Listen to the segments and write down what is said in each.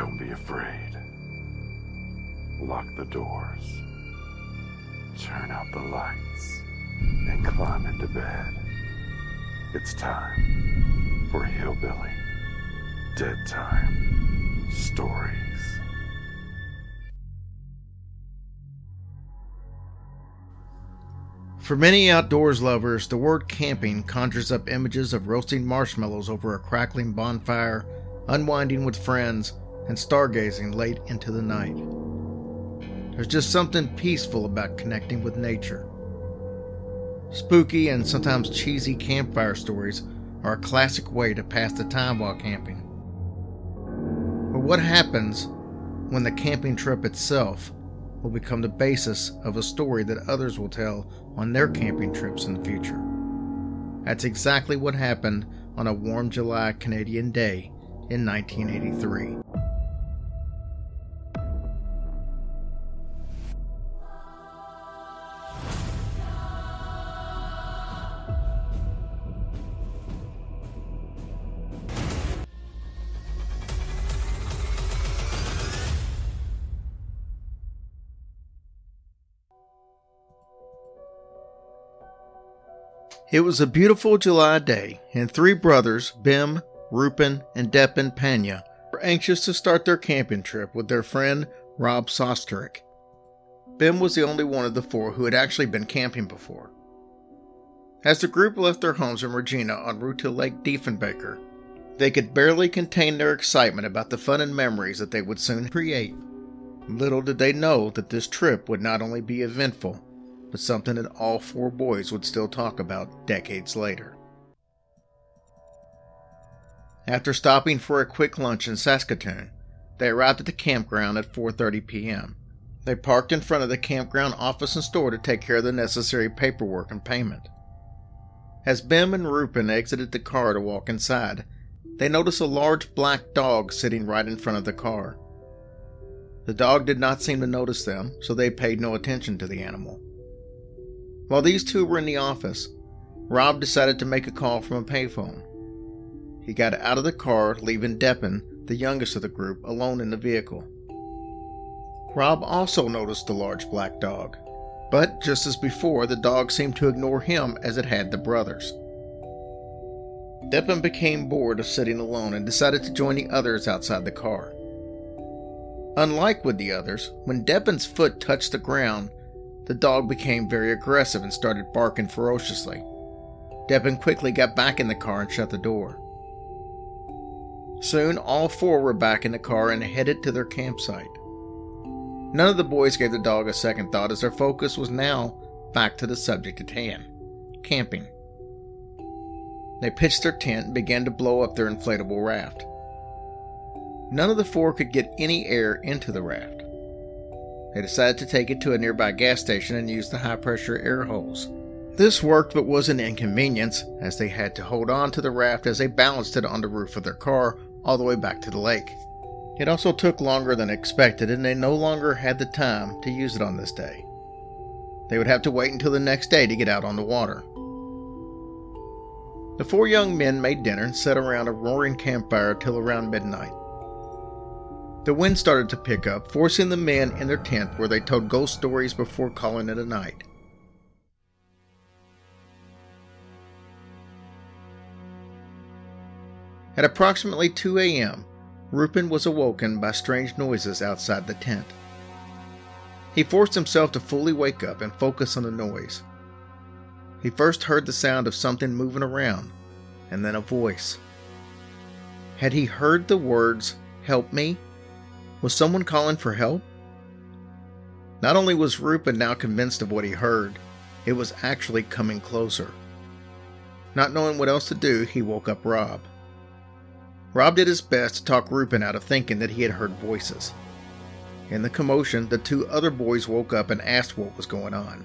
Don't be afraid. Lock the doors. Turn out the lights. And climb into bed. It's time for Hillbilly Dead Time Stories. For many outdoors lovers, the word camping conjures up images of roasting marshmallows over a crackling bonfire, unwinding with friends, and stargazing late into the night. There's just something peaceful about connecting with nature. Spooky and sometimes cheesy campfire stories are a classic way to pass the time while camping. But what happens when the camping trip itself will become the basis of a story that others will tell on their camping trips in the future? That's exactly what happened on a warm July Canadian day in 1983. It was a beautiful July day, and three brothers, Bim, Rupin, and Depin Pena, were anxious to start their camping trip with their friend Rob Sosterik. Bim was the only one of the four who had actually been camping before. As the group left their homes in Regina en route to Lake Diefenbaker, they could barely contain their excitement about the fun and memories that they would soon create. Little did they know that this trip would not only be eventful, but something that all four boys would still talk about decades later. After stopping for a quick lunch in Saskatoon, they arrived at the campground at 4:30 p.m. They parked in front of the campground office and store to take care of the necessary paperwork and payment. As Bim and Rupin exited the car to walk inside, they noticed a large black dog sitting right in front of the car. The dog did not seem to notice them, so they paid no attention to the animal. While these two were in the office, Rob decided to make a call from a payphone. He got out of the car, leaving Depin, the youngest of the group, alone in the vehicle. Rob also noticed the large black dog, but just as before, the dog seemed to ignore him as it had the brothers. Depin became bored of sitting alone and decided to join the others outside the car. Unlike with the others, when Depin's foot touched the ground, the dog became very aggressive and started barking ferociously. Depin quickly got back in the car and shut the door. Soon, all four were back in the car and headed to their campsite. None of the boys gave the dog a second thought as their focus was now back to the subject at hand camping. They pitched their tent and began to blow up their inflatable raft. None of the four could get any air into the raft. They decided to take it to a nearby gas station and use the high pressure air hose. This worked but was an inconvenience, as they had to hold on to the raft as they balanced it on the roof of their car all the way back to the lake. It also took longer than expected, and they no longer had the time to use it on this day. They would have to wait until the next day to get out on the water. The four young men made dinner and sat around a roaring campfire till around midnight. The wind started to pick up, forcing the men in their tent where they told ghost stories before calling it a night. At approximately 2 a.m., Rupin was awoken by strange noises outside the tent. He forced himself to fully wake up and focus on the noise. He first heard the sound of something moving around, and then a voice. Had he heard the words, Help me? Was someone calling for help? Not only was Rupin now convinced of what he heard, it was actually coming closer. Not knowing what else to do, he woke up Rob. Rob did his best to talk Rupin out of thinking that he had heard voices. In the commotion, the two other boys woke up and asked what was going on.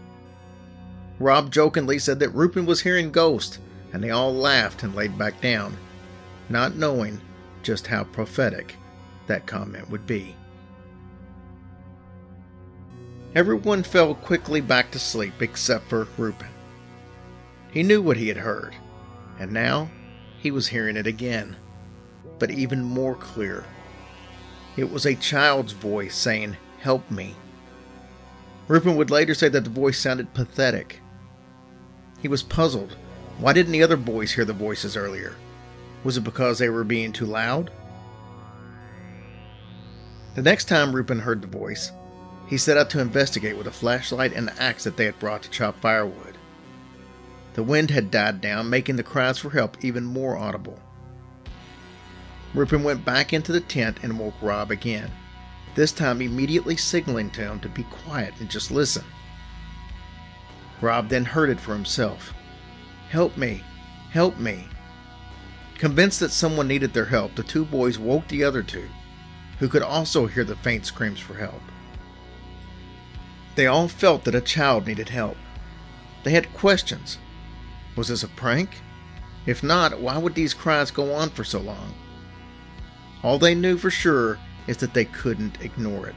Rob jokingly said that Rupin was hearing ghosts, and they all laughed and laid back down, not knowing just how prophetic that comment would be. Everyone fell quickly back to sleep except for Rupin. He knew what he had heard, and now he was hearing it again, but even more clear. It was a child's voice saying, Help me. Rupin would later say that the voice sounded pathetic. He was puzzled. Why didn't the other boys hear the voices earlier? Was it because they were being too loud? The next time Rupin heard the voice, he set out to investigate with a flashlight and the axe that they had brought to chop firewood. The wind had died down, making the cries for help even more audible. Rupin went back into the tent and woke Rob again, this time immediately signaling to him to be quiet and just listen. Rob then heard it for himself. Help me! Help me! Convinced that someone needed their help, the two boys woke the other two, who could also hear the faint screams for help. They all felt that a child needed help. They had questions. Was this a prank? If not, why would these cries go on for so long? All they knew for sure is that they couldn't ignore it.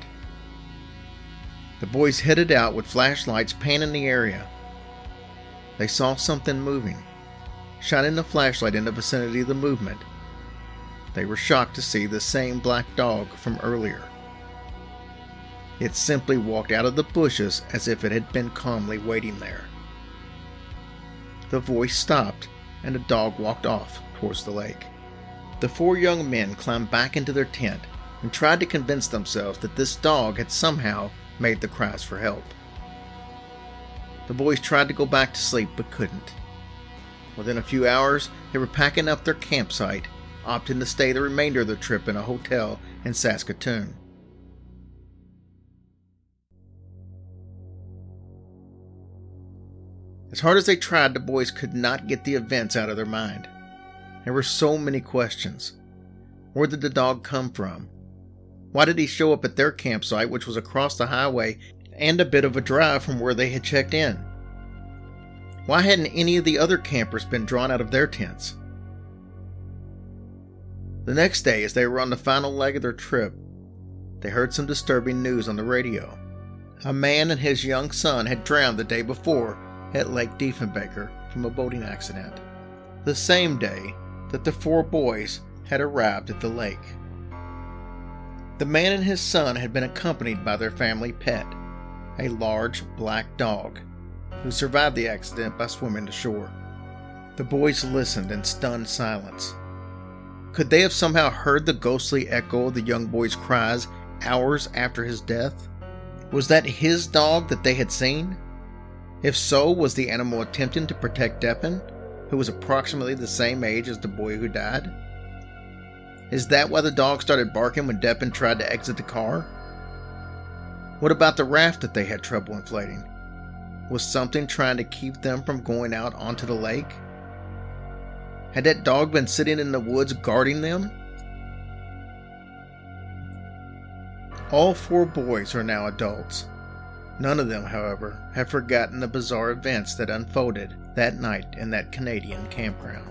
The boys headed out with flashlights panning the area. They saw something moving, shining the flashlight in the vicinity of the movement. They were shocked to see the same black dog from earlier. It simply walked out of the bushes as if it had been calmly waiting there. The voice stopped, and the dog walked off towards the lake. The four young men climbed back into their tent and tried to convince themselves that this dog had somehow made the cries for help. The boys tried to go back to sleep but couldn't. Within a few hours, they were packing up their campsite, opting to stay the remainder of the trip in a hotel in Saskatoon. As hard as they tried, the boys could not get the events out of their mind. There were so many questions. Where did the dog come from? Why did he show up at their campsite, which was across the highway and a bit of a drive from where they had checked in? Why hadn't any of the other campers been drawn out of their tents? The next day, as they were on the final leg of their trip, they heard some disturbing news on the radio. A man and his young son had drowned the day before at Lake Diefenbaker from a boating accident, the same day that the four boys had arrived at the lake. The man and his son had been accompanied by their family pet, a large black dog, who survived the accident by swimming to shore. The boys listened in stunned silence. Could they have somehow heard the ghostly echo of the young boy's cries hours after his death? Was that his dog that they had seen? If so, was the animal attempting to protect Depin, who was approximately the same age as the boy who died? Is that why the dog started barking when Depin tried to exit the car? What about the raft that they had trouble inflating? Was something trying to keep them from going out onto the lake? Had that dog been sitting in the woods guarding them? All four boys are now adults. None of them, however, have forgotten the bizarre events that unfolded that night in that Canadian campground.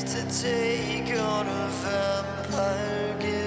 to take on a vampire.